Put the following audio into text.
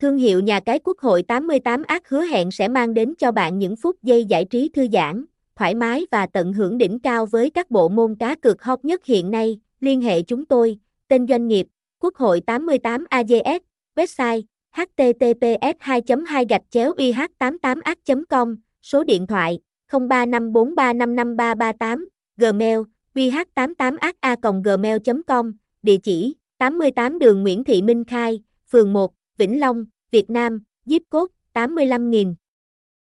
Thương hiệu nhà cái Quốc hội 88 ác hứa hẹn sẽ mang đến cho bạn những phút giây giải trí thư giãn, thoải mái và tận hưởng đỉnh cao với các bộ môn cá cược hot nhất hiện nay. Liên hệ chúng tôi, tên doanh nghiệp, Quốc hội 88 AGS, website https 2 2 gạch chéo ih 88 ác com số điện thoại 0354355338, gmail qh88ác.a.gmail.com, địa chỉ 88 đường Nguyễn Thị Minh Khai, phường 1, Vĩnh Long, Việt Nam, Diếp Cốt, 85.000,